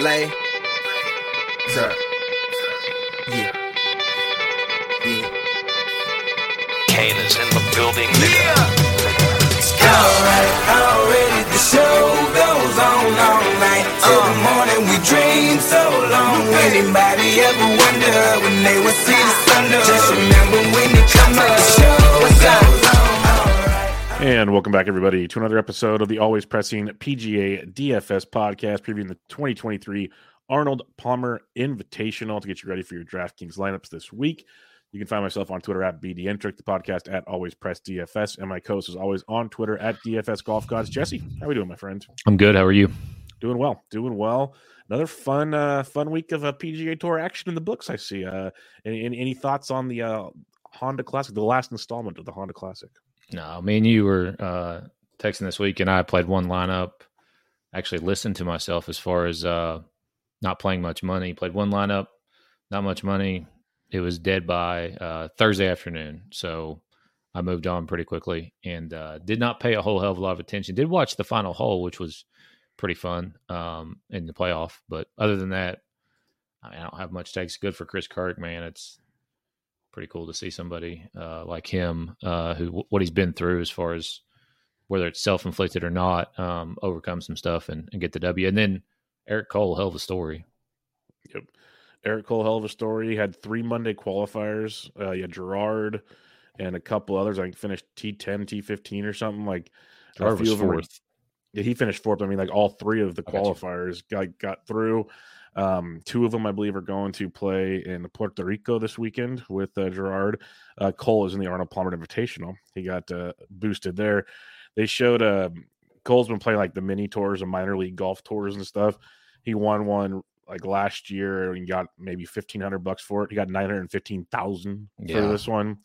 Lay. Sir. Yeah. Yeah. Kane is in the building, nigga. Alright, already the show goes on all night. Uh. Till the morning we dream so long. Anybody ever wonder when they would see the ah. sun? Just remember when it come up, the show goes on. And welcome back, everybody, to another episode of the Always Pressing PGA DFS podcast, previewing the 2023 Arnold Palmer Invitational to get you ready for your DraftKings lineups this week. You can find myself on Twitter at bdentrek, the podcast at Always Press DFS, and my co-host is always on Twitter at DFS Golf Gods. Jesse, how are we doing, my friend? I'm good. How are you? Doing well, doing well. Another fun, uh, fun week of a PGA Tour action in the books. I see. Uh, any, any, any thoughts on the uh, Honda Classic, the last installment of the Honda Classic? No, me and you were uh, texting this week, and I played one lineup. Actually, listened to myself as far as uh, not playing much money. Played one lineup, not much money. It was dead by uh, Thursday afternoon, so I moved on pretty quickly and uh, did not pay a whole hell of a lot of attention. Did watch the final hole, which was pretty fun um, in the playoff, but other than that, I, mean, I don't have much takes. Good for Chris Kirk, man. It's pretty cool to see somebody uh, like him, uh, who what he's been through as far as whether it's self inflicted or not, um, overcome some stuff and, and, get the W. And then Eric Cole, hell of a story. Yep. Eric Cole, hell of a story. He had three Monday qualifiers. Uh, you had Gerard and a couple others. I think finished T10, T15 or something. Like Gerard a few of them were, yeah, he finished fourth. I mean, like all three of the qualifiers got got through. Um, two of them, I believe, are going to play in Puerto Rico this weekend with uh, Gerard. Uh, Cole is in the Arnold Palmer Invitational. He got uh, boosted there. They showed uh, Cole's been playing like the mini tours and minor league golf tours and stuff. He won one like last year and got maybe fifteen hundred bucks for it. He got nine hundred fifteen thousand yeah. for this one.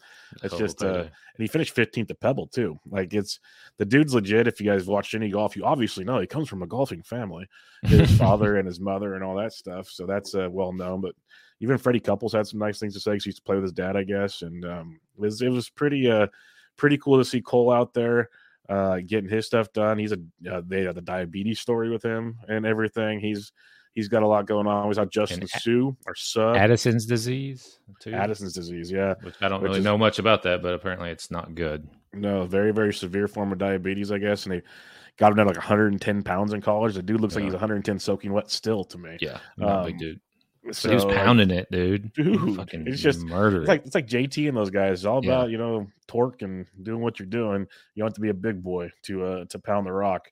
It's just uh, and he finished fifteenth at Pebble too. Like it's the dude's legit. If you guys watched any golf, you obviously know he comes from a golfing family. His father and his mother and all that stuff. So that's uh, well known. But even Freddie Couples had some nice things to say. He used to play with his dad, I guess, and um, it was it was pretty uh pretty cool to see Cole out there uh getting his stuff done. He's a uh, they had the diabetes story with him and everything. He's He's got a lot going on. We saw Justin and Suh or Sub. Addison's disease. Too. Addison's disease, yeah. Which I don't Which really is, know much about that, but apparently it's not good. No, very, very severe form of diabetes, I guess. And they got him down like 110 pounds in college. The dude looks yeah. like he's 110 soaking wet still to me. Yeah, um, big dude. So, he was pounding it, dude. Dude, fucking it's just murder. It's like it's like JT and those guys. It's all about yeah. you know torque and doing what you're doing. You don't have to be a big boy to uh to pound the rock.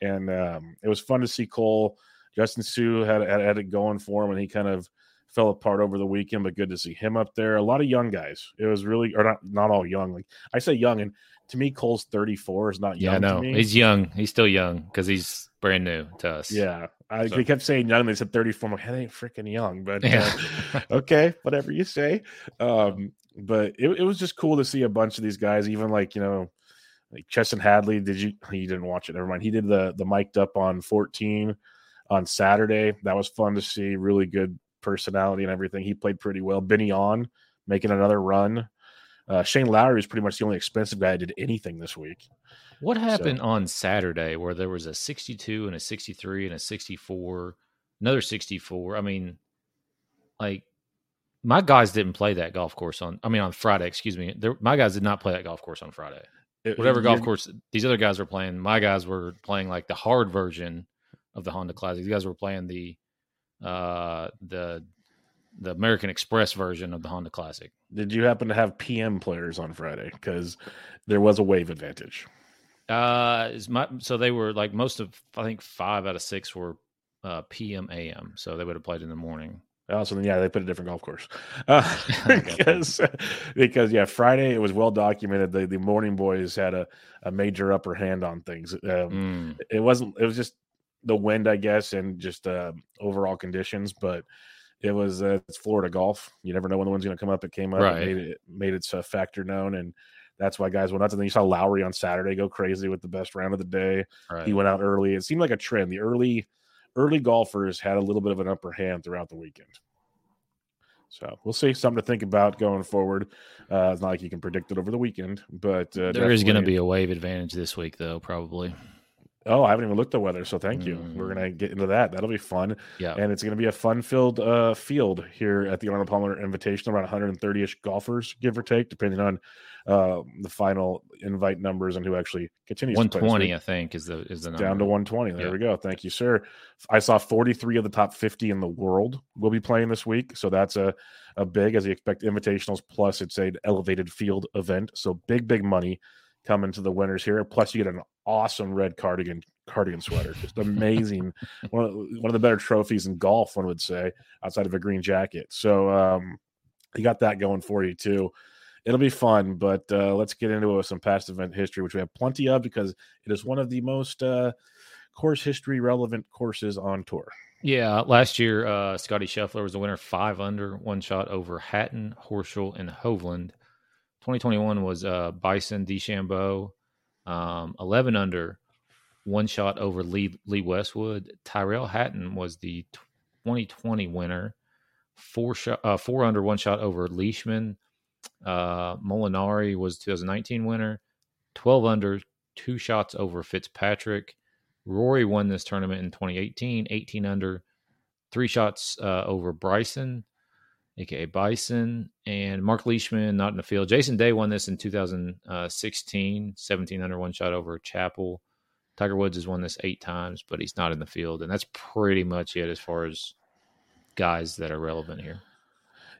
And um, it was fun to see Cole Justin Suh had, had, had it going for him, and he kind of fell apart over the weekend. But good to see him up there. A lot of young guys. It was really, or not, not all young. Like I say, young, and to me, Cole's thirty four is not young. Yeah, no, he's young. He's still young because he's brand new to us. Yeah, I so. kept saying young. They said thirty four. I'm like, that ain't freaking young. But yeah. uh, okay, whatever you say. Um, but it, it was just cool to see a bunch of these guys, even like you know like Chesson Hadley. Did you? He didn't watch it. Never mind. He did the the mic'd up on 14 on Saturday. That was fun to see. Really good personality and everything. He played pretty well. Benny An making another run. Uh, Shane Lowry was pretty much the only expensive guy that did anything this week. What happened so, on Saturday where there was a 62 and a 63 and a 64, another 64? I mean, like my guys didn't play that golf course on. I mean, on Friday. Excuse me. There, my guys did not play that golf course on Friday. It, Whatever golf course these other guys were playing, my guys were playing like the hard version of the Honda Classic. You guys were playing the uh the the American Express version of the Honda Classic. Did you happen to have PM players on Friday? Because there was a wave advantage. Uh, my so they were like most of I think five out of six were uh, PM AM, so they would have played in the morning. Oh, so then yeah, they put a different golf course uh, because because yeah, Friday it was well documented. The the morning boys had a, a major upper hand on things. Um, mm. It wasn't. It was just the wind, I guess, and just uh, overall conditions. But it was uh, it's Florida golf. You never know when the wind's going to come up. It came up, right. it made it made its uh, factor known, and that's why guys went out. And then you saw Lowry on Saturday go crazy with the best round of the day. Right. He went out early. It seemed like a trend. The early early golfers had a little bit of an upper hand throughout the weekend. So we'll see. Something to think about going forward. Uh, it's not like you can predict it over the weekend, but uh, there is going to be a wave advantage this week, though, probably. Oh, I haven't even looked at the weather, so thank you. We're Mm. gonna get into that. That'll be fun, Yeah. and it's gonna be a fun-filled uh, field here at the Arnold Palmer Invitational. Around 130ish golfers, give or take, depending on uh, the final invite numbers and who actually continues. to play 120. I think, is the is the number. down to 120. There Yeah. we go. Thank you, sir. I saw 43 of the top 50 in the world will be playing this week, so that's a a big as you expect invitationals. Plus, it's an elevated field event, so big big money coming to the winners here. Plus, you get an awesome red cardigan cardigan sweater, just amazing. one of one of the better trophies in golf, one would say, outside of a green jacket. So um, you got that going for you too. It'll be fun, but uh, let's get into some past event history, which we have plenty of because it is one of the most uh, course history relevant courses on tour. Yeah, last year, uh, Scotty Scheffler was the winner, five under, one shot over Hatton, Horschel, and Hovland. 2021 was uh, Bison DeChambeau, um, 11 under, one shot over Lee, Lee Westwood. Tyrell Hatton was the 2020 winner, four shot, uh, four under, one shot over Leishman. Uh, Molinari was 2019 winner, 12 under, two shots over Fitzpatrick. Rory won this tournament in 2018, 18 under, three shots uh, over Bryson, aka Bison, and Mark Leishman not in the field. Jason Day won this in 2016, 17 under, one shot over Chappell. Tiger Woods has won this eight times, but he's not in the field, and that's pretty much it as far as guys that are relevant here.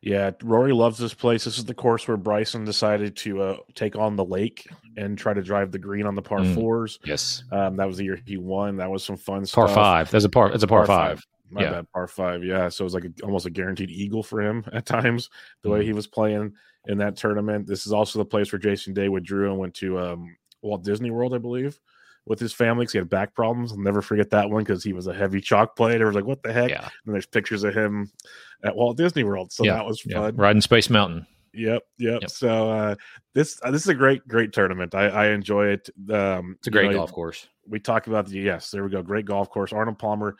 Yeah, Rory loves this place. This is the course where Bryson decided to uh, take on the lake and try to drive the green on the par Mm. fours. Yes, Um, that was the year he won. That was some fun par stuff. five. That's a par. That's a par, five. My Yeah. bad, par five. Yeah, so it was like a, almost a guaranteed eagle for him at times. The way Mhm. he was playing in that tournament. This is also the place where Jason Day withdrew and went to um, Walt Disney World, I believe, with his family because he had back problems. I'll never forget that one because he was a heavy chalk player. was like, "What the heck?" Yeah, And there's pictures of him at Walt Disney World, so Yeah, that was yeah. fun. Riding Space Mountain. Yep, yep. Yep. So uh, this uh, this is a great great tournament. I, I enjoy it. Um, It's a you great know, golf course. we talk about the yes, there we go. Great golf course, Arnold Palmer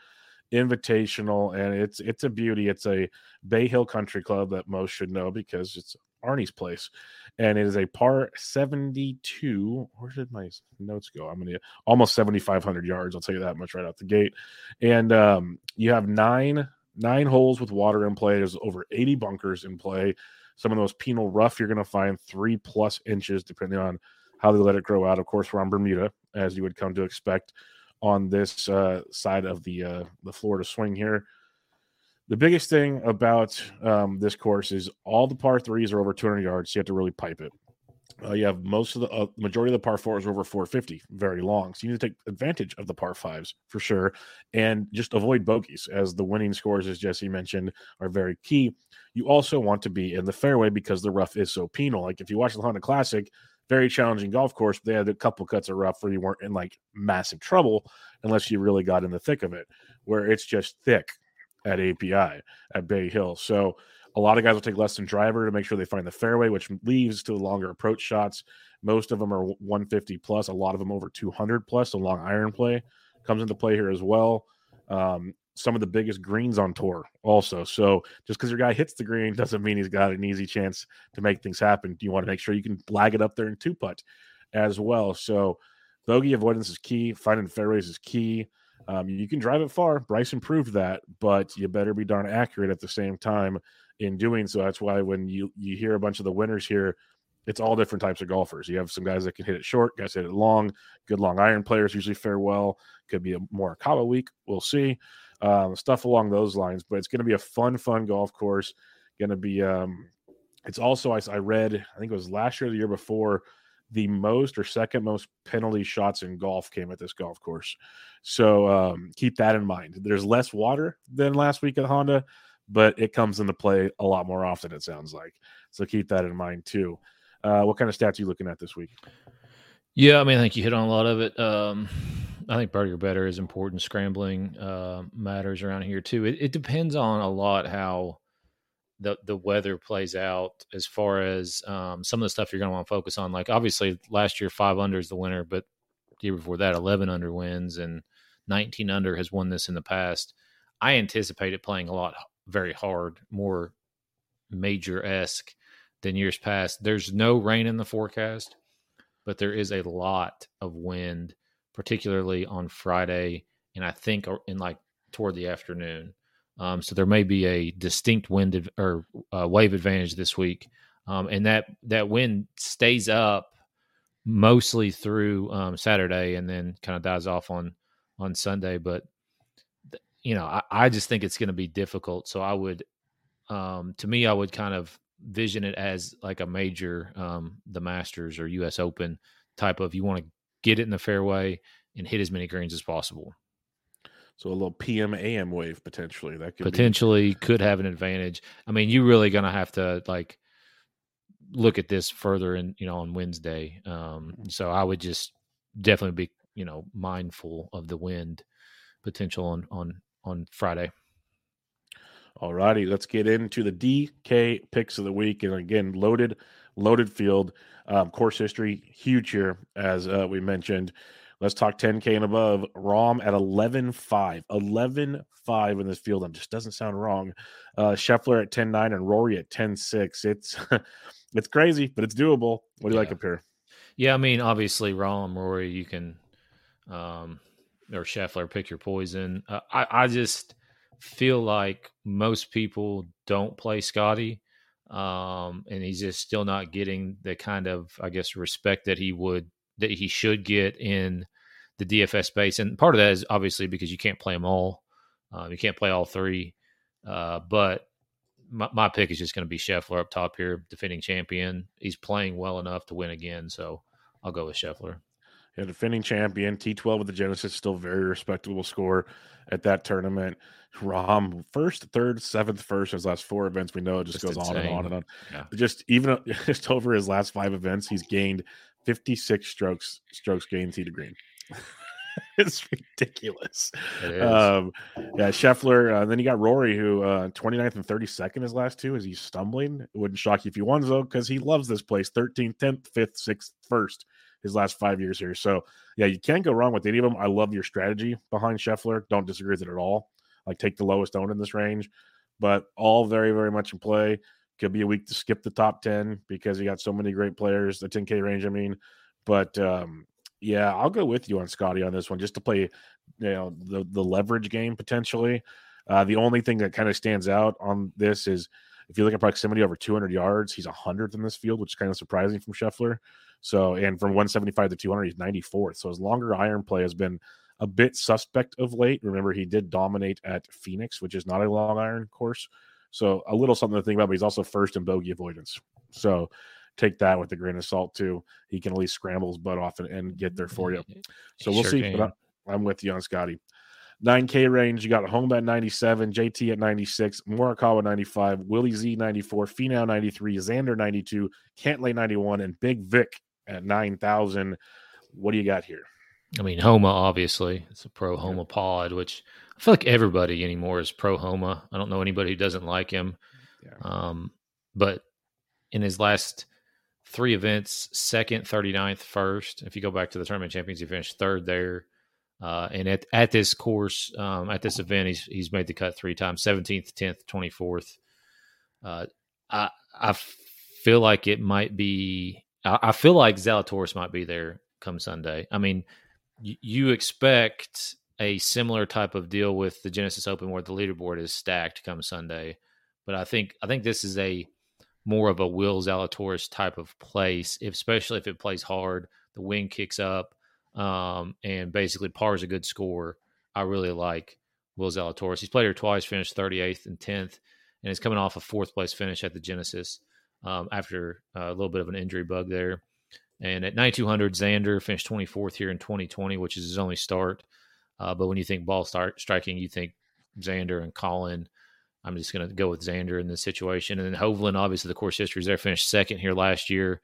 Invitational, and it's it's a beauty. It's a Bay Hill Country Club that most should know because it's Arnie's place, and it is a par seventy two. Where did my notes go? I'm gonna almost seventy five hundred yards. I'll tell you that much right out the gate. And um, you have nine nine holes with water in play. There's over eighty bunkers in play. Some of those penal rough you're gonna find three plus inches depending on how they let it grow out. Of course, we're on Bermuda, as you would come to expect on this uh, side of the uh, the Florida swing here. The biggest thing about um, this course is all the par threes are over 200 yards. So you have to really pipe it. Uh, you have most of the uh, majority of the par fours are over 450, very long. So you need to take advantage of the par fives for sure, and just avoid bogeys, as the winning scores, as Jesse mentioned, are very key. You also want to be in the fairway because the rough is so penal. Like if you watch the Honda Classic, very challenging golf course. They had a couple cuts of rough where you weren't in like massive trouble unless you really got in the thick of it, where it's just thick at API at Bay Hill. So a lot of guys will take less than driver to make sure they find the fairway, which leads to longer approach shots. Most of them are 150 plus, a lot of them over 200 plus. So long iron play comes into play here as well. Um, some of the biggest greens on tour also. So just because your guy hits the green doesn't mean he's got an easy chance to make things happen. You want to make sure you can lag it up there in two putt as well. So bogey avoidance is key. Finding fairways is key. Um, you can drive it far. Bryson proved that, but you better be darn accurate at the same time in doing so. That's why when you you hear a bunch of the winners here, it's all different types of golfers. You have some guys that can hit it short, guys hit it long. Good long iron players usually fare well. Could be a more Akaba week. We'll see. Um, stuff along those lines. But it's going to be a fun, fun golf course. Going to be. Um, it's also I, I read. I think it was last year, or the year before. The most or second most penalty shots in golf came at this golf course. So um, keep that in mind. There's less water than last week at Honda, but it comes into play a lot more often. It sounds like. So keep that in mind too. Uh, what kind of stats are you looking at this week? Yeah, I mean, I think you hit on a lot of it. Um, I think birdie better is important. Scrambling uh, matters around here too. It, it depends on a lot how the the weather plays out as far as um, some of the stuff you're going to want to focus on. Like obviously, last year five under is the winner, but the year before that, eleven under wins, and nineteen under has won this in the past. I anticipate it playing a lot very hard, more major esque than years past. There's no rain in the forecast but there is a lot of wind particularly on Friday, and I think in like toward the afternoon. Um, so there may be a distinct wind av- or uh, wave advantage this week, um, and that that wind stays up mostly through um, Saturday, and then kind of dies off on on Sunday. But you know, I, I just think it's going to be difficult. So I would, um, to me, I would kind of vision it as like a major, um, the Masters or U.S. Open type of. You want to get it in the fairway and hit as many greens as possible. So a little PM AM wave potentially that could potentially be... could have an advantage. I mean, you're really gonna have to like look at this further and you know on Wednesday. Um, mm-hmm. so I would just definitely be you know mindful of the wind potential on on on Friday. All righty, let's get into the DK picks of the week, and again, loaded, loaded field. Um, course history huge here, as uh, we mentioned. Let's talk 10K and above. Rahm at 11 5. 11 5 in this field. That just doesn't sound wrong. Uh, Scheffler at 10 9 and Rory at 10 6. It's it's crazy, but it's doable. What do you yeah. like up here? Yeah, I mean, obviously, Rahm, Rory, you can, um, or Scheffler, pick your poison. Uh, I, I just feel like most people don't play Scotty. Um, and he's just still not getting the kind of, I guess, respect that he would that he should get in the DFS space. And part of that is obviously because you can't play them all. Um, you can't play all three. Uh, but my, my, pick is just going to be Scheffler up top here, defending champion. He's playing well enough to win again, so I'll go with Scheffler. Yeah, defending champion, T12 with the Genesis, still very respectable score at that tournament. Rahm, first, third, seventh, first, his last four events. We know it just, just goes insane. on and on and on. Yeah. Just even just over his last five events, he's gained 56 strokes strokes gained tee to green. it's ridiculous. It um, yeah, Scheffler. Uh, then you got Rory, who uh, 29th and 32nd his last two. Is he stumbling? It wouldn't shock you if he won though, because he loves this place. 13th, 10th, 5th, 6th, 1st his last five years here. So yeah, you can't go wrong with any of them. I love your strategy behind Scheffler. Don't disagree with it at all. Like take the lowest owned in this range, but all very, very much in play. Could be a week to skip the top 10 because you got so many great players, the 10K range, I mean. But um, yeah, I'll go with you on Scotty on this one just to play, you know, the, the leverage game potentially. Uh, the only thing that kind of stands out on this is if you look at proximity over 200 yards, he's 100th in this field, which is kind of surprising from Scheffler. So, and from 175 to 200, he's 94th. So his longer iron play has been a bit suspect of late. Remember, he did dominate at Phoenix, which is not a long iron course. So a little something to think about, but he's also first in bogey avoidance. So take that with a grain of salt too. He can at least scramble his butt off and, and get there for you. So we'll sure see. But I, am with you on Scotty. 9K range, you got Homa at 97, JT at 96, Morikawa 95, Willie Z 94, Finau 93, Xander 92, Cantlay 91, and Big Vic at 9,000. What do you got here? I mean, Homa, obviously. It's a pro Homa pod, which I feel like everybody anymore is pro Homa. I don't know anybody who doesn't like him. Yeah. Um, but in his last three events, second, 39th, first. If you go back to the tournament champions, he finished third there. Uh, and at, at this course, um, at this event, he's he's made the cut three times: 17th, 10th, 24th. Uh, I I feel like it might be. I, I feel like Zalatoris might be there come Sunday. I mean, y- you expect a similar type of deal with the Genesis Open where the leaderboard is stacked come Sunday. But I think I think this is a more of a Will Zalatoris type of place, if, especially if it plays hard, the wind kicks up, um, and basically par is a good score. I really like Will Zalatoris. He's played here twice, finished 38th and 10th, and is coming off a fourth place finish at the Genesis um, after a little bit of an injury bug there. And at 9200, Xander finished 24th here in 2020, which is his only start. Uh, but when you think ball start striking, you think Xander and Collin. I'm just going to go with Xander in this situation. And then Hovland, obviously, the course history is there. Finished second here last year.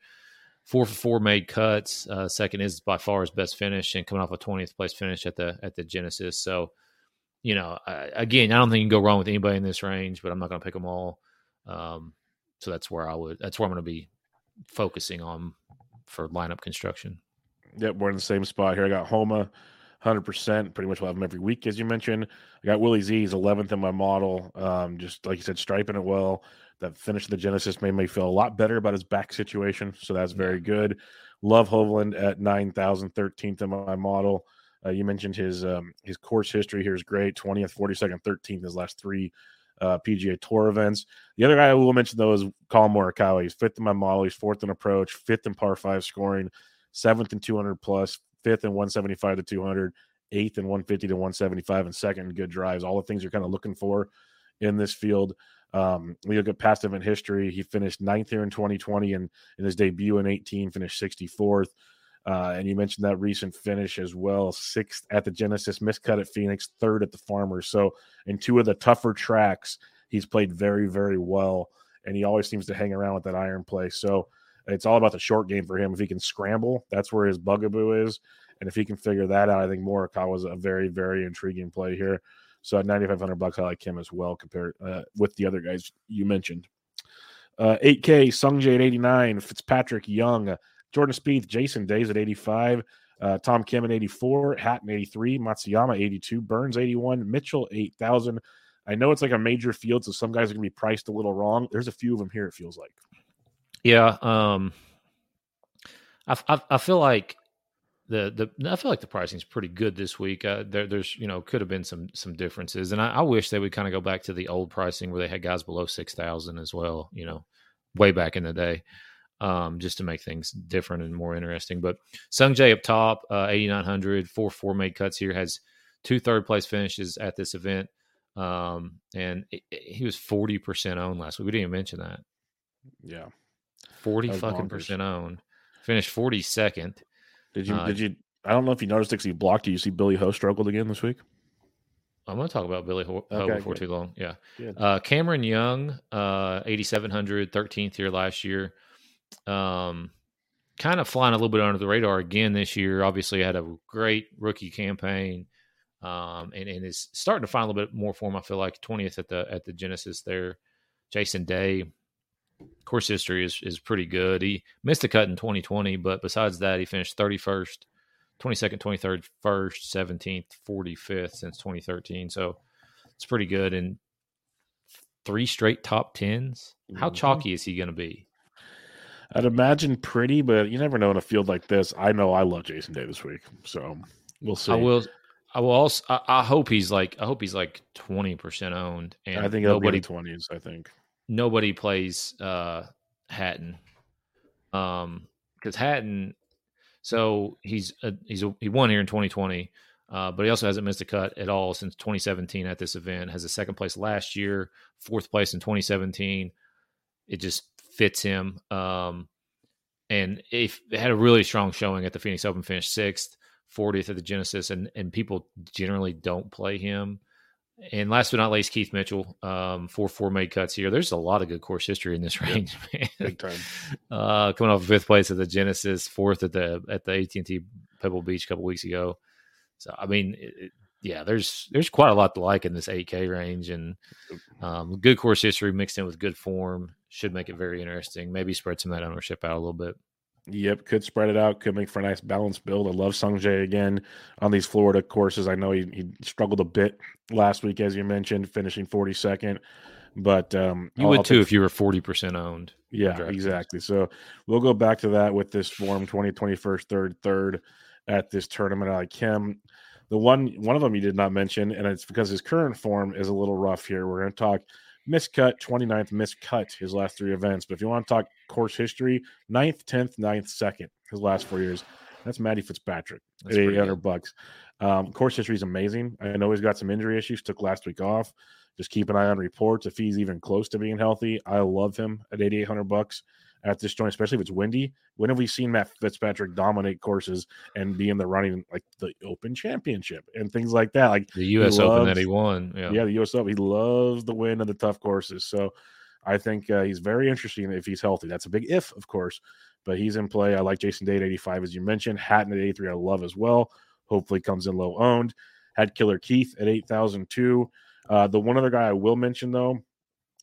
Four for four made cuts. Uh, second is by far his best finish, and coming off a 20th place finish at the at the Genesis. So, you know, I, again, I don't think you can go wrong with anybody in this range, but I'm not going to pick them all. Um, so that's where I would. That's where I'm going to be focusing on for lineup construction. Yep, we're in the same spot here. I got Homa hundred percent. Pretty much will have him every week, as you mentioned. I got Willie Z. He's eleventh in my model. Um, just like you said, striping it well. That finish of the Genesis made me feel a lot better about his back situation, so that's very good. Love Hovland at 9,000, 13th in my model. Uh, you mentioned his um, his course history here is great 20th, 42nd, 13th, his last three uh, PGA Tour events. The other guy I will mention though is Collin Morikawa. He's fifth in my model. He's fourth in approach, fifth in par five scoring, seventh in 200 plus, fifth in 175 to 200, eighth in 150 to 175, and second in good drives. All the things you're kind of looking for in this field. Um, we look at past event history. He finished ninth here in 2020 and in his debut in 18, finished 64th. Uh, and you mentioned that recent finish as well sixth at the Genesis, miscut at Phoenix, third at the Farmers. So, in two of the tougher tracks, he's played very, very well. And he always seems to hang around with that iron play. So, it's all about the short game for him. If he can scramble, that's where his bugaboo is. And if he can figure that out, I think Morikawa was a very, very intriguing play here. So at 9,500 bucks, I like him as well compared uh, with the other guys you mentioned. Uh, 8K, Sungjae at 89, Fitzpatrick Young, Jordan Spieth, Jason Days at 85, uh, Tom Kim at 84, Hatton 83, Matsuyama 82, Burns 81, Mitchell 8,000. I know it's like a major field, so some guys are going to be priced a little wrong. There's a few of them here, it feels like. Yeah. Um, I, I, I feel like the the I feel like the pricing is pretty good this week. Uh, there, there's you know could have been some some differences, and I, I wish they would kind of go back to the old pricing where they had guys below six thousand as well. You know, way back in the day, um, just to make things different and more interesting. But Sungjae up top, uh, eighty nine hundred, four four made cuts here, has two third place finishes at this event, um, and it, it, he was forty percent owned last week. We didn't even mention that. Yeah, forty fucking bonkers. percent owned. Finished forty second. Did you? Uh, did you? I don't know if you noticed it because he blocked you. You see Billy Ho struggled again this week. I'm going to talk about Billy Ho, okay, before good. too long. Yeah. Uh, Cameron Young, uh, 8,700, 13th here last year. Um, kind of flying a little bit under the radar again this year. Obviously, had a great rookie campaign, um, and, and is starting to find a little bit more form. I feel like 20th at the at the Genesis there. Jason Day, course history is is pretty good. He missed a cut in 2020, but besides that, he finished 31st, 22nd, 23rd, 1st, 17th, 45th since 2013. So it's pretty good. And three straight top 10s. How mm-hmm. chalky is he going to be? I'd imagine pretty, but you never know in a field like this. I know I love Jason Day this week, so we'll see. I will. I will also. I, I hope he's like. I hope he's like twenty percent owned. And I think nobody twenties. I think nobody plays uh, Hatton, um, because Hatton. So he's a, he's a, he won here in 2020, uh, but he also hasn't missed a cut at all since 2017 at this event. Has a second place last year, fourth place in 2017. It just fits him. Um, and if had a really strong showing at the Phoenix Open, finished sixth, 40th at the Genesis, and and people generally don't play him. And last but not least, Keith Mitchell, um, four four made cuts here. There's a lot of good course history in this range, man. Big time. Uh, coming off fifth place at the Genesis, fourth at the at the AT and T Pebble Beach a couple weeks ago. So I mean, it, yeah, there's there's quite a lot to like in this 8K range, and um, good course history mixed in with good form should make it very interesting. Maybe spread some of that ownership out a little bit. Yep, could spread it out, could make for a nice balanced build. I love Sungjae again on these Florida courses. I know he, he struggled a bit last week, as you mentioned, finishing 42nd. But um, you would I'll too if you were 40% owned. Yeah, exactly. So we'll go back to that with this form 20, 21st, third, third at this tournament. I like him. The one one of them you did not mention, and it's because his current form is a little rough here. We're going to talk miscut 29th miscut his last three events. But if you want to talk course history 9th 10th 9th 2nd his last four years. That's Matty Fitzpatrick at 800 bucks. Um, course history is amazing. I know he's got some injury issues took last week off. Just keep an eye on reports. If he's even close to being healthy I love him at 8800 bucks at this joint, especially if it's windy. When have we seen Matt Fitzpatrick dominate courses and be in the running like the Open Championship and things like that? Like the U.S. Loves, Open that he won. Yeah. yeah, the U.S. Open. He loves the win of the tough courses. So I think uh, he's very interesting if he's healthy. That's a big if, of course, but he's in play. I like Jason Day at 85, as you mentioned. Hatton at 83, I love as well. Hopefully comes in low owned. Had Killer Keith at 8,002. Uh, the one other guy I will mention, though,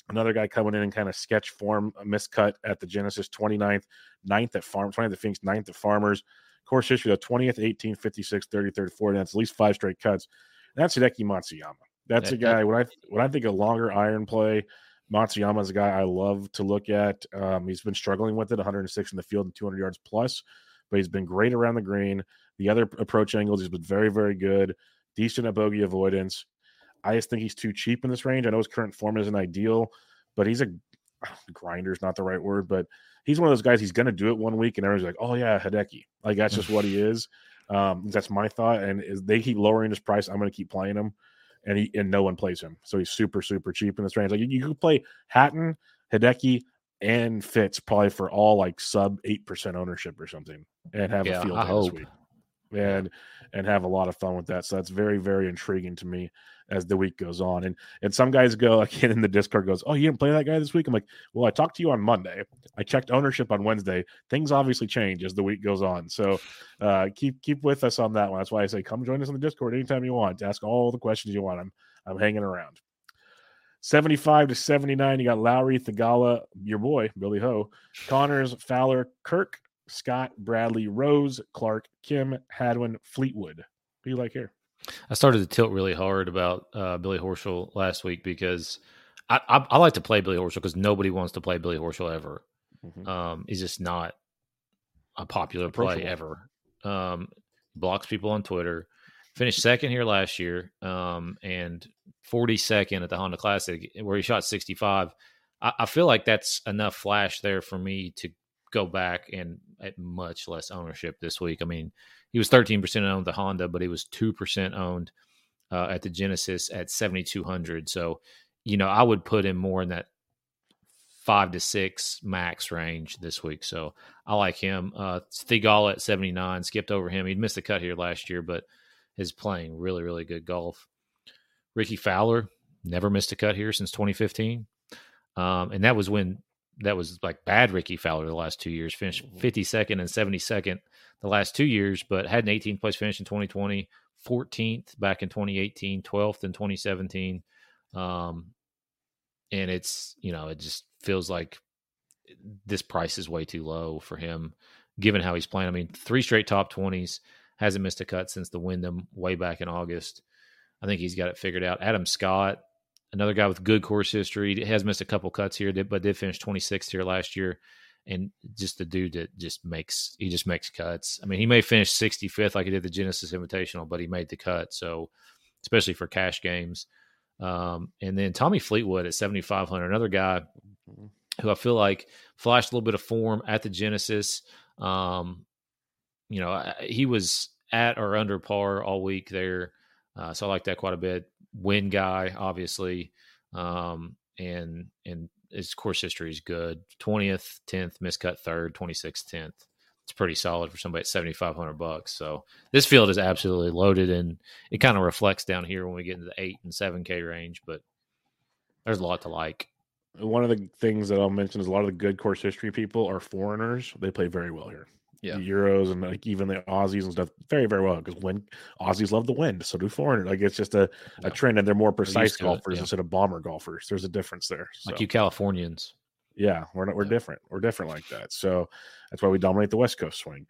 Another guy coming in and kind of sketch form, a miscut at the Genesis 29th, 9th at Farm, 20th at Phoenix, 9th at Farmers. Course history, the 20th, 18th, 56, 33rd, 40th. That's at least five straight cuts. And that's Hideki Matsuyama. That's a guy when I when I think of longer iron play, Matsuyama is a guy I love to look at. Um, he's been struggling with it, 106 in the field and 200 yards plus, but he's been great around the green. The other approach angles, he's been very, very good. Decent at bogey avoidance. I just think he's too cheap in this range. I know his current form isn't ideal, but he's a grinder is not the right word, but he's one of those guys. He's going to do it one week, and everyone's like, "Oh yeah, Hideki." Like that's just what he is. Um, that's my thought. And is they keep lowering his price, I'm going to keep playing him, and he and no one plays him, so he's super super cheap in this range. Like you, you could play Hatton, Hideki, and Fitz probably for all like sub eight percent ownership or something, and have Yeah, a field day this week, and and have a lot of fun with that. So that's very very intriguing to me as the week goes on. And and some guys go again in the Discord goes, "Oh, you didn't play that guy this week?" I'm like, "Well, I talked to you on Monday. I checked ownership on Wednesday. Things obviously change as the week goes on. So uh, keep keep with us on that one. That's why I say come join us on the Discord anytime you want. Ask all the questions you want. I'm I'm hanging around. 75 to 79, you got Lowry, Theegala, your boy, Billy Ho, Conners, Fowler, Kirk, Scott, Bradley, Rose, Clark, Kim, Hadwin, Fleetwood. Who do you like here? I started to tilt really hard about uh, Billy Horschel last week because I, I, I like to play Billy Horschel because nobody wants to play Billy Horschel ever. Mhm. Um, he's just not a popular play ever. Um, blocks people on Twitter. Finished second here last year, um, and 42nd at the Honda Classic, where he shot 65. I, I feel like that's enough flash there for me to go back and at much less ownership this week. I mean, he was 13% owned the Honda, but he was 2% owned uh, at the Genesis at 7,200. So, you know, I would put him more in that five to six max range this week. So I like him. Uh, Theegala at 79, skipped over him. He'd missed the cut here last year, but is playing really, really good golf. Rickie Fowler never missed a cut here since 2015. Um, and that was when that was like bad Rickie Fowler the last two years, finished 52nd and 72nd the last two years, but had an 18th place finish in 2020, 14th back in 2018, 12th in 2017. Um, and it's, you know, it just feels like this price is way too low for him, given how he's playing. I mean, three straight top 20s, hasn't missed a cut since the Wyndham way back in August. I think he's got it figured out. Adam Scott, another guy with good course history, he has missed a couple cuts here, but did finish 26th here last year. And just the dude that just makes he just makes cuts. I mean, he may finish 65th like he did the Genesis Invitational, but he made the cut. So, especially for cash games. Um, and then Tommy Fleetwood at 7,500, another guy who I feel like flashed a little bit of form at the Genesis. Um, you know, he was at or under par all week there. Uh, so I like that quite a bit. Win guy, obviously. Um, and, and his course history is good. 20th, 10th, miscut third, 26th, 10th. It's pretty solid for somebody at 7,500 bucks. So this field is absolutely loaded and it kind of reflects down here when we get into the eight and 7K range, but there's a lot to like. One of the things that I'll mention is a lot of the good course history people are foreigners. They play very well here. Yeah. The Euros and like even the Aussies and stuff very, very well because when Aussies love the wind, so do foreigners. Like it's just a, Yeah. a trend and they're more precise it, golfers yeah. instead of bomber golfers. There's a difference there. Like you Californians. yeah, we're not, we're Yeah. different. We're different like that. So that's why we dominate the West Coast swing.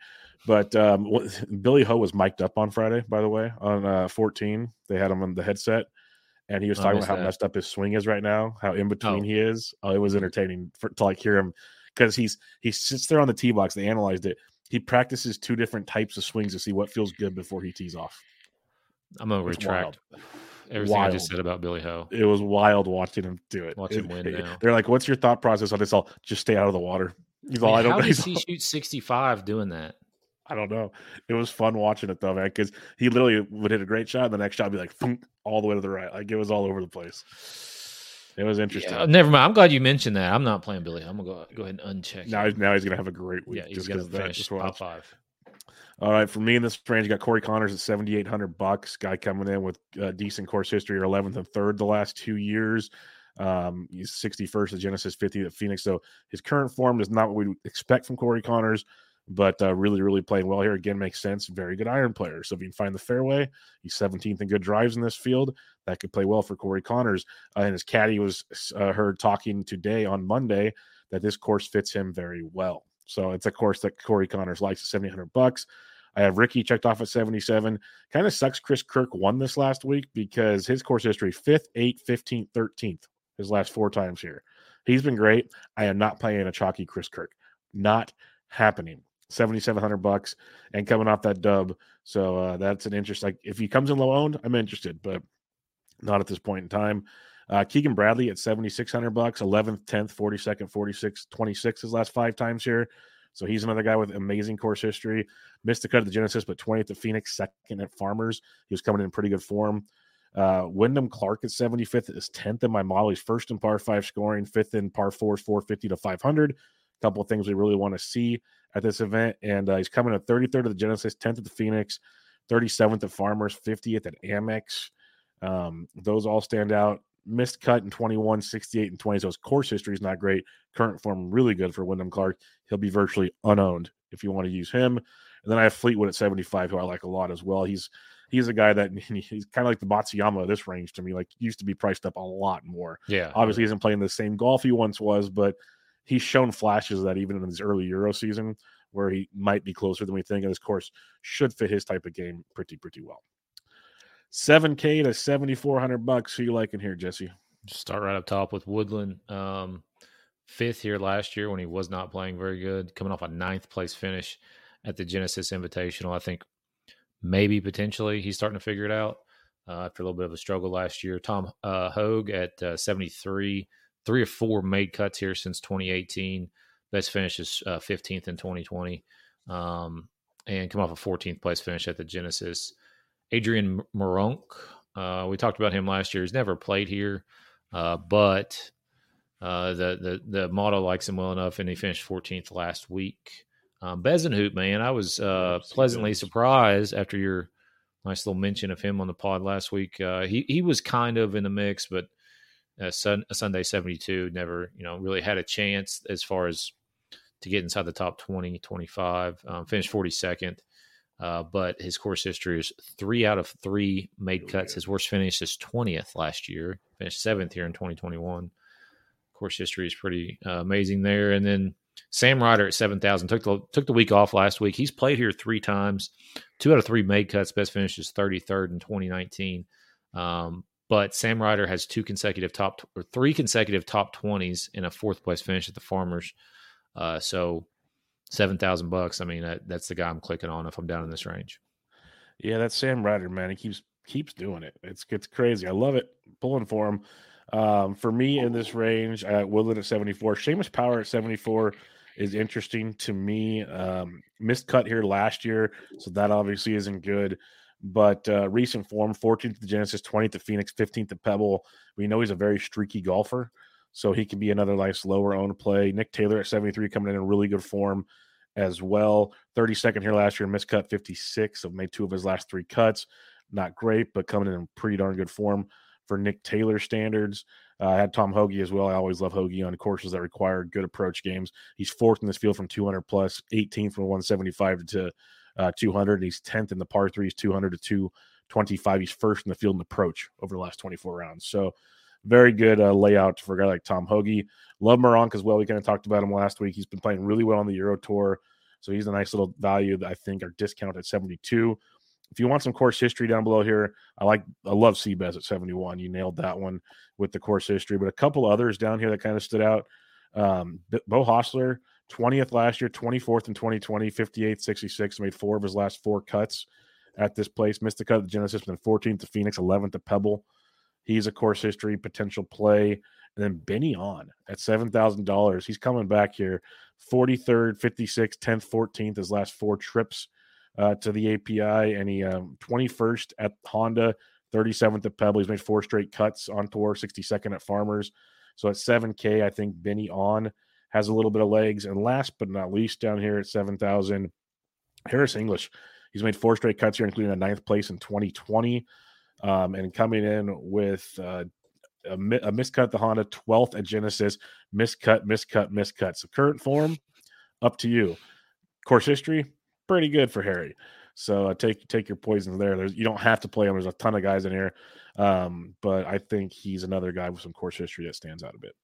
But um, Billy Ho was mic'd up on Friday, by the way, on uh, 14. They had him on the headset, and he was talking about how that. messed up his swing is right now, how in between Oh. he is. Oh, it was entertaining for, to like hear him because he's he sits there on the tee box. They analyzed it. He practices two different types of swings to see what feels good before he tees off. I'm gonna It's retract everything I just said about Billy Ho. It was wild watching him do it. Watch him win it- now. They're like, "What's your thought process on this?" All just stay out of the water. He's I all I don't how does he shoot 65 doing that? I don't know. It was fun watching it though, man, because he literally would hit a great shot, and the next shot would be like all the way to the right. Like it was all over the place. It was interesting. Yeah, never mind. I'm glad you mentioned that. I'm not playing Billy. I'm gonna go go ahead and uncheck. now, him. he's, now he's gonna have a great week. yeah, he's just gonna that. finish Just top five. All right, for me in this range, you got Corey Conners at seventy eight hundred bucks. Guy coming in with uh, decent course history, or eleventh and third the last two years. Um, he's sixty first at Genesis, fifty at Phoenix. So his current form is not what we expect from Corey Conners, but uh, really, really playing well here. Again, makes sense. Very good iron player. So if you can find the fairway, he's seventeenth in good drives in this field. That could play well for Corey Conners. Uh, and his caddy was uh, heard talking today on Monday that this course fits him very well. So it's a course that Corey Conners likes at seventy hundred bucks. I have Rickie checked off at 77. Kind of sucks Chris Kirk won this last week because his course history 5th, 8th, 15th, 13th, his last four times here. He's been great. I am not playing a chalky Chris Kirk. Not happening. 7,700 bucks, and coming off that dub. So uh, that's an interest. Like if he comes in low owned, I'm interested, but not at this point in time. Uh, Keegan Bradley at 7,600 bucks, 11th, 10th, 42nd, 46, 26 his last five times here. So he's another guy with amazing course history. Missed the cut at the Genesis, but 20th at Phoenix, second at Farmers. He was coming in pretty good form. Uh, Wyndham Clark at 75th is 10th in my model. He's first in par five scoring, fifth in par fours, 450 to 500. A couple of things we really want to see at this event. And uh, he's coming at 33rd of the Genesis, 10th of the Phoenix, 37th at Farmers, 50th at Amex. Um, those all stand out. Missed cut in 21, 68, and 20. So his course history is not great. Current form really good for Wyndham Clark. He'll be virtually unowned if you want to use him. And then I have Fleetwood at 75, who I like a lot as well. He's he's a guy that he's kind of like the Matsuyama of this range to me. Like used to be priced up a lot more. Yeah. Obviously, he isn't playing the same golf he once was, but he's shown flashes of that even in his early Euro season where he might be closer than we think. And this course should fit his type of game pretty, pretty well. 7K to 7,400 bucks. Who you liking here, Jesse? Start right up top with Woodland. Um, fifth here last year when he was not playing very good, coming off a ninth place finish at the Genesis Invitational. I think maybe potentially he's starting to figure it out uh, after a little bit of a struggle last year. Tom uh, Hoge at uh, 73, three or four made cuts here since 2018. Best finish is 15th uh, in 2020, um, and come off a 14th place finish at the Genesis. Adrian Meronk, uh, we talked about him last year. He's never played here, uh, but the the the model likes him well enough, and he finished 14th last week. Um, Bezuidenhout, man, I was uh, pleasantly surprised after your nice little mention of him on the pod last week. Uh, he he was kind of in the mix, but uh, sun, Sunday seventy two never you know really had a chance as far as to get inside the top 20, 25. Um, finished forty second. Uh, but his course history is three out of three made cuts. His worst finish is 20th last year, finished seventh here in 2021. Course history is pretty uh, amazing there. And then Sam Ryder at seven thousand took the took the week off last week. He's played here three times, two out of three made cuts. Best finish is thirty third in twenty nineteen. Um, but Sam Ryder has two consecutive top or three consecutive top twenties in a fourth place finish at the Farmers. Uh, so seven thousand bucks. I mean, that, that's the guy I'm clicking on if I'm down in this range. Yeah, that's Sam Ryder, man. He keeps keeps doing it. It's it's crazy. I love it. Pulling for him. Um, for me in this range, I Woodland at 74. Seamus Power at 74 is interesting to me. Um, missed cut here last year, so that obviously isn't good. But uh, recent form 14th to Genesis, 20th to Phoenix, 15th to Pebble. We know he's a very streaky golfer, so he can be another nice lower owned play. Nick Taylor at 73 coming in in really good form as well. 32nd here last year, missed cut 56, so made two of his last three cuts. Not great, but coming in pretty darn good form for Nick Taylor standards. Uh, I had Tom Hoge as well. I always love Hoge on courses that require good approach games. He's fourth in this field from 200 plus, 18th from 175 to uh, 200, and he's 10th in the par threes, 200 to 225. He's first in the field in approach over the last 24 rounds. So very good uh, layout for a guy like Tom Hoge. Love Meronk as well. We kind of talked about him last week. He's been playing really well on the Euro Tour. So he's a nice little value that I think are discount at 72 if you want some course history down below here, I like I love Seabez at 71. You nailed that one with the course history, but a couple others down here that kind of stood out. Um, Beau Hossler, 20th last year, 24th in 2020, 58th, 66, made four of his last four cuts at this place. Missed the cut at the Genesis, then 14th to Phoenix, 11th to Pebble. He's a course history potential play. And then Benny An at $7,000. He's coming back here. 43rd, 56th, 10th, 14th, his last four trips uh, to the API, and he um, 21st at Honda, 37th at Pebble. He's made four straight cuts on tour, 62nd at Farmers. So at 7K, I think Benny An has a little bit of legs. And last but not least, down here at 7,000, Harris English. He's made four straight cuts here, including a ninth place in 2020. Um, and coming in with uh, a, a miscut the Honda, 12th at Genesis, miscut, miscut, miscut. So current form, up to you. Course history, pretty good for Harry. So uh, take take your poisons there. There's you don't have to play him. There's a ton of guys in here, um, but I think he's another guy with some course history that stands out a bit.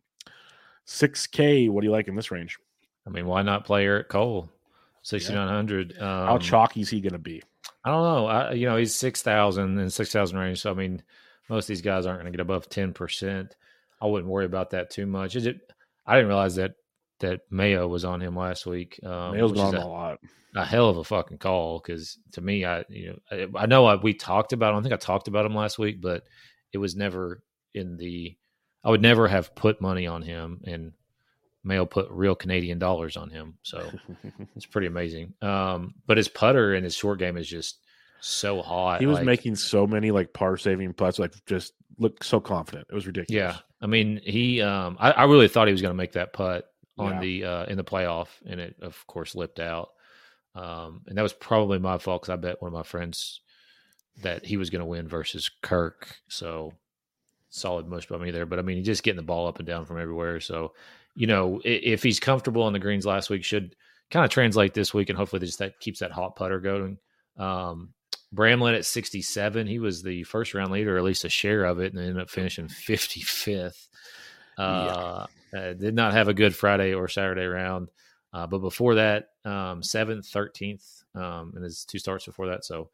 Six K. What do you like in this range? I mean, why not play Eric Cole? Sixty nine hundred. Yeah. Um, How chalky is he going to be? I don't know. I, you know, he's 6,000 and 6,000 range. So I mean, most of these guys aren't going to get above ten percent. I wouldn't worry about that too much. Is it? I didn't realize that that Mayo was on him last week. Um, Mayo's gone a, a lot. a hell of a fucking call because to me, I you know I, I know I, we talked about. I think I talked about him last week, but it was never in the. I would never have put money on him, and Mayo put real Canadian dollars on him. So it's pretty amazing. Um, but his putter and his short game is just so hot. he was like- making so many like par saving putts, like just looked so confident. It was ridiculous. Yeah, I mean, he. Um, I, I really thought he was going to make that putt on Yeah. the uh, in the playoff, and it of course lipped out. Um, and that was probably my fault because I bet one of my friends that he was going to win versus Kirk. So solid mush by me there. But I mean, he's just getting the ball up and down from everywhere. So you know, if he's comfortable on the greens last week, should kind of translate this week, and hopefully just that keeps that hot putter going. Um, Bramlett at 67. He was the first round leader, or at least a share of it, and ended up finishing 55th. Uh, uh, did not have a good Friday or Saturday round. Uh, but before that, um, seventh, 13th, um, and his two starts before that. So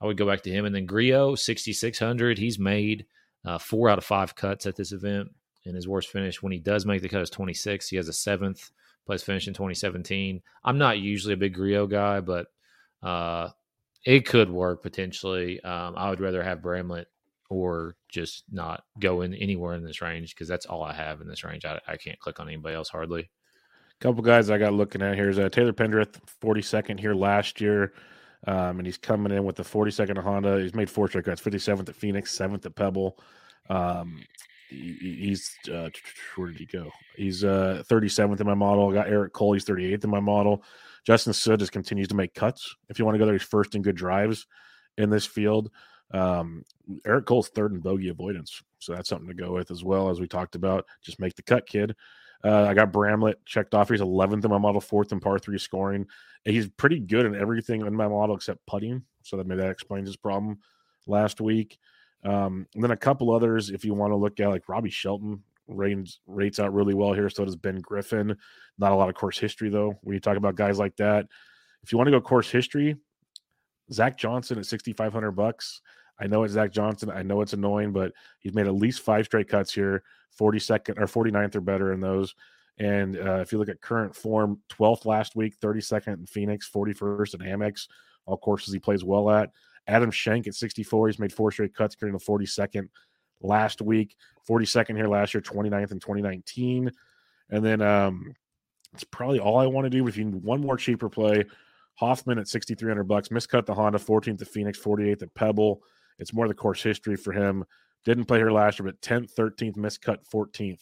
I would go back to him. And then Grillo, 6,600. He's made uh, four out of five cuts at this event. And his worst finish when he does make the cut is 26. He has a seventh place finish in 2017. I'm not usually a big Grillo guy, but uh, it could work potentially. Um, I would rather have Bramlett or just not go in anywhere in this range because that's all I have in this range. I, I can't click on anybody else hardly. A couple guys I got looking at here is uh, Taylor Pendrith, 42nd here last year. Um, and he's coming in with the 42nd Honda. He's made four straight cuts 57th at Phoenix, 7th at Pebble. Um, he- he- he's, uh, where did he go? He's uh, 37th in my model. I got Eric Cole, he's 38th in my model. Justin Suh just continues to make cuts. If you want to go there, he's first in good drives in this field. Um, Eric Cole's third in bogey avoidance. So that's something to go with as well, as we talked about. Just make the cut, kid. Uh, I got Bramlett checked off. He's 11th in my model, fourth in par three scoring. And he's pretty good in everything in my model except putting. So that maybe that explains his problem last week. Um, and then a couple others, if you want to look at like Robbie Shelton rates rates out really well here. So does Ben Griffin. Not a lot of course history though. When you talk about guys like that, if you want to go course history, Zach Johnson at 6,500 bucks. I know it's Zach Johnson. I know it's annoying, but he's made at least five straight cuts here, 42nd or 49th or better in those. And uh, if you look at current form, 12th last week, 32nd in Phoenix, 41st in Amex, all courses he plays well at. Adam Schenk at 64, he's made four straight cuts, getting the 42nd last week, 42nd here last year, 29th in 2019. And then um, it's probably all I want to do. If you need one more cheaper play, Hoffman at 6,300 bucks, miscut the Honda, 14th at Phoenix, 48th at Pebble. It's more the course history for him. Didn't play here last year, but 10th, 13th, miscut 14th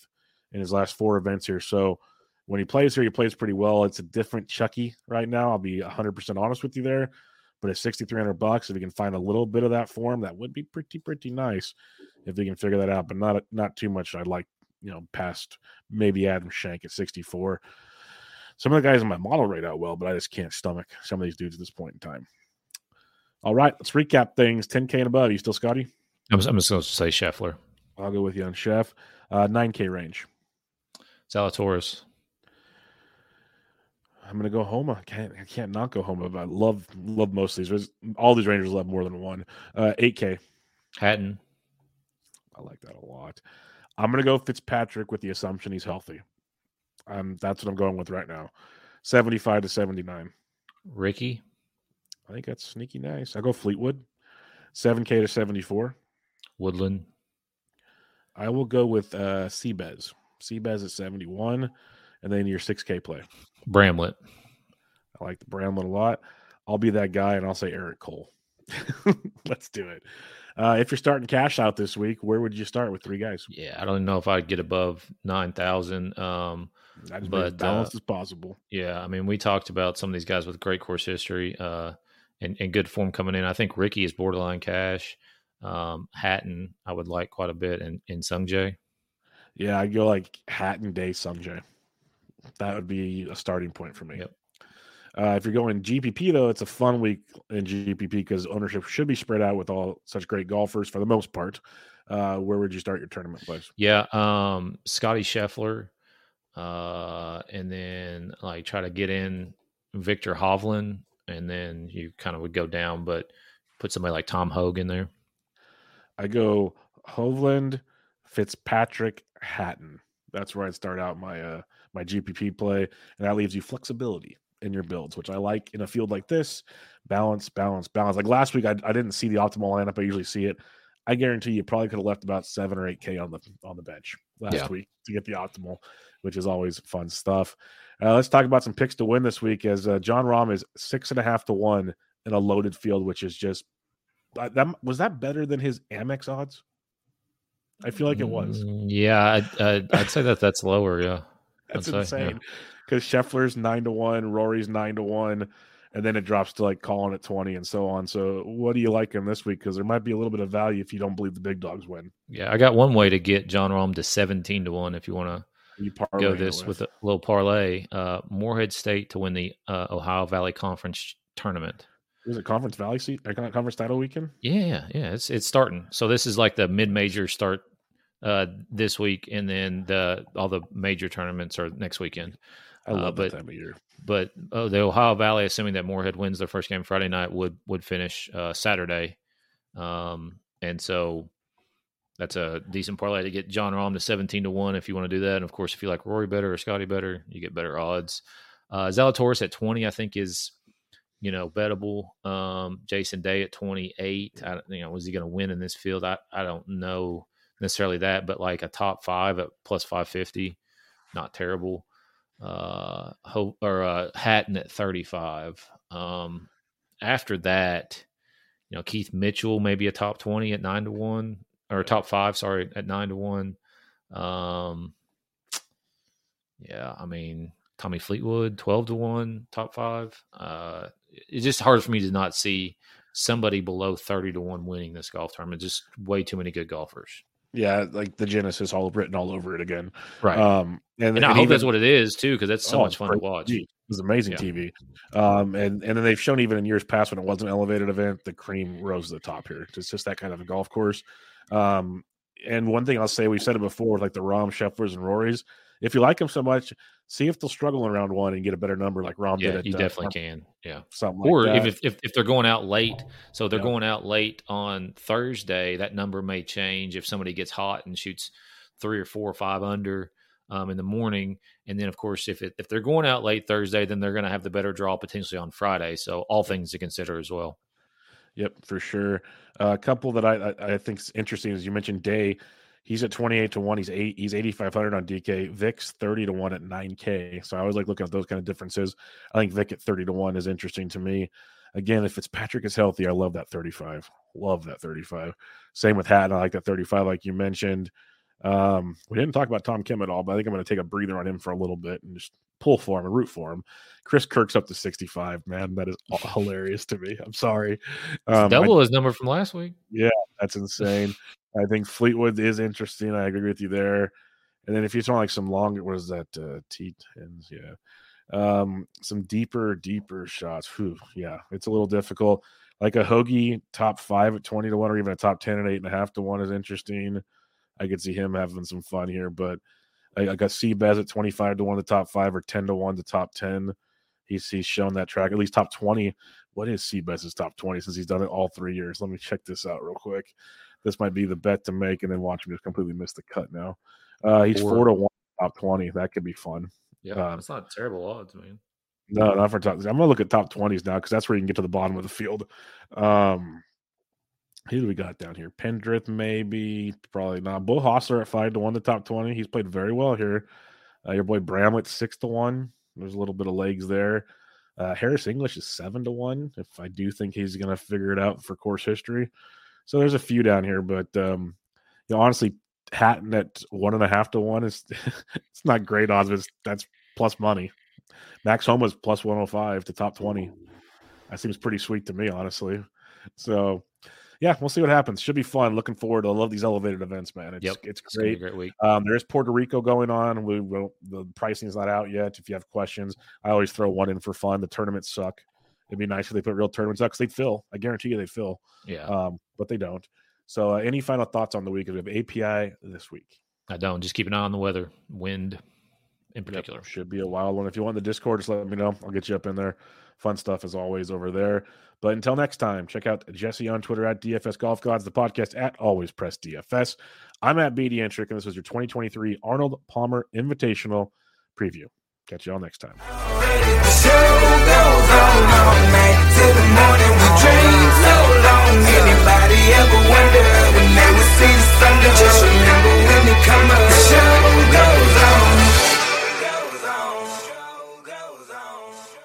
in his last four events here. So when he plays here, he plays pretty well. It's a different Chucky right now. I'll be 100% honest with you there. But at 6,300 bucks, if he can find a little bit of that form, that would be pretty, pretty nice if he can figure that out. But not not too much. I'd like, you know, past maybe Adam Schenk at 64. Some of the guys in my model rate out well, but I just can't stomach some of these dudes at this point in time. All right, let's recap things. 10K and above. You still Scotty? I'm, I'm just going to say Scheffler, I'll go with you on Chef. Uh, 9K range. Zalatoris, I'm gonna go Homa. I can't I can't not go Homa, but I love love most of these. All these Rangers love more than one. Uh, 8K. Hatton, I like that a lot. I'm gonna go Fitzpatrick with the assumption he's healthy. Um, that's what I'm going with right now. 75 to 79. Rickie, I think that's sneaky nice. I go Fleetwood. 7K to 74. Woodland, I will go with uh Seabez. Seabez at 71. And then your 6K play. Bramlett, I like the Bramlett a lot. I'll be that guy and I'll say Eric Cole. Let's do it. Uh, if you're starting cash out this week, where would you start with three guys? yeah, I don't know if I'd get above 9,000. Um, As But, balanced uh, as possible. Yeah, I mean, we talked about some of these guys with great course history uh, and, and good form coming in. I think Rickie is borderline cash. Um, Hatton, I would like quite a bit, and, and Sungjae. Yeah, I go like Hatton Day Sungjae. That would be a starting point for me. Yep. Uh, if you're going GPP though, it's a fun week in GPP because ownership should be spread out with all such great golfers for the most part. Uh, where would you start your tournament place? Yeah, um, Scotty Scheffler, uh, and then like try to get in Viktor Hovland, and then you kind of would go down, but put somebody like Tom Hoge in there. I go Hovland, Fitzpatrick, Hatton. That's where I'd start out my uh my GPP play, and that leaves you flexibility in your builds, which I like in a field like this. Balance, balance, balance. Like last week, I, I didn't see the optimal lineup. I usually see it. I guarantee you probably could have left about seven or eight K on the on the bench last Yeah. week to get the optimal, which is always fun stuff. Uh, let's talk about some picks to win this week. As uh, Jon Rahm is six and a half to one in a loaded field, which is just uh, that was that better than his Amex odds. I feel like it was. Mm, Yeah, I'd, I'd, I'd say that that's lower. Yeah. That's I'd insane. Because Scheffler's nine to one, Rory's nine to one, and then it drops to like calling at twenty and so on. So, what do you like him this week? Because there might be a little bit of value if you don't believe the big dogs win. Yeah. I got one way to get Jon Rahm to 17 to 1 if you want to go this with a little parlay. Uh, Morehead State to win the uh, Ohio Valley Conference tournament. Is it Conference Valley seat? uh, Conference title weekend? Yeah, yeah, it's it's starting. So this is like the mid major start uh, this week, and then the all the major tournaments are next weekend. I Uh, love that time of year. But oh, the Ohio Valley, assuming that Moorhead wins their first game Friday night, would would finish uh, Saturday, um, and so that's a decent parlay to get Jon Rahm to seventeen to one if you want to do that. And of course, if you like Rory better or Scotty better, you get better odds. Uh, Zalatoris at twenty, I think is you know bettable. Um, Jason Day at twenty eight. I don't- you know was he going to win in this field? I I don't know necessarily that, but like a top five at plus five fifty, not terrible uh Ho- or uh Hatton at 35 um after that you know Keith Mitchell maybe a top 20 at 9 to 1 or top 5 sorry at 9 to 1 um yeah I mean Tommy Fleetwood 12 to 1 top 5 uh it's just hard for me to not see somebody below 30 to 1 winning this golf tournament just way too many good golfers Yeah, like the Genesis all written all over it again. right Um, and, and I and hope even- that's what it is too because that's so Oh, much fun to watch TV. It was amazing Yeah. TV. Um, and and then they've shown even in years past when it was an elevated event, the cream rose to the top here. It's just that kind of a golf course. Um, and one thing I'll say, we've said it before, like the Rahm Schefflers and Rorys. If you like them so much, see if they'll struggle in round one and get a better number like Rahm yeah did. At, you uh, definitely can yeah Something like or that. if, if if they're going out late, so they're Yeah. going out late on Thursday, that number may change if somebody gets hot and shoots three or four or five under um, in the morning, and then of course if it, if they're going out late Thursday, then they're going to have the better draw potentially on Friday. So all things to consider as well. Yep, for sure. Uh, a couple that I, I I think is interesting is you mentioned Day. He's at twenty eight to one. He's eight. He's eighty five hundred on DK. Vic's thirty to one at nine K. So I always like looking at those kind of differences. I think Vic at thirty to one is interesting to me. Again, if Fitzpatrick is healthy, I love that thirty five. Love that thirty five. Same with Hatton. I like that thirty five, like you mentioned. Um, we didn't talk about Tom Kim at all, but I think I'm going to take a breather on him for a little bit and just pull for him and root for him. Chris Kirk's up to 65. Man, that is hilarious to me. I'm sorry. Um, I- Double his number from last week. Yeah, that's insane. I think Fleetwood is interesting. I agree with you there. And then if you just want like some longer, what is that? Uh, T tens, yeah. Um, some deeper, deeper shots. Whew, yeah, it's a little difficult. Like a Hoagie top five at twenty to one, or even a top ten at eight and a half to one is interesting. I could see him having some fun here, but I, I got Seabaz at twenty five to one to top five, or ten to one to top ten. He's he's shown that track at least top twenty. What is Seabez's top twenty since he's done it all three years? Let me check this out real quick. This might be the bet to make, and then watch him just completely miss the cut now. Uh, he's Four. four to one top twenty. That could be fun. Yeah, Um, that's not terrible odds, man. No, not for top. I'm gonna look at top twenties now because that's where you can get to the bottom of the field. Um, who do we got down here? Pendrith, maybe, probably not. Beau Hossler at five to one, the top twenty. He's played very well here. Uh, your boy Bramlett six to one. There's a little bit of legs there. Uh, Harris English is seven to one. If I do think he's gonna figure it out for course history, so there's a few down here, but um, you know, honestly, Hatton at one and a half to one is it's not great odds, but that's plus money. Max Home Homa's plus 105 to top 20. That seems pretty sweet to me, honestly. So, yeah, we'll see what happens. Should be fun. Looking forward. to I love these elevated events, man. It's Yep. it's It's a great. great week. Um, there is Puerto Rico going on. We will the pricing is not out yet. If you have questions, I always throw one in for fun. The tournaments suck. It'd be nice if they put real tournaments out because they'd fill. I guarantee you they fill. Yeah, Um, but they don't. So, uh, any final thoughts on the week? We have API this week. I don't. Just keep an eye on the weather, wind in Yep, particular. should be a wild one. If you want the Discord, just let me know. I'll get you up in there. Fun stuff as always over there. But until next time, check out Jesse on Twitter at DFS Golf Gods, the podcast at Always Press DFS. I'm at BD Entrick, and this was your 2023 Arnold Palmer Invitational preview. Catch y'all next time.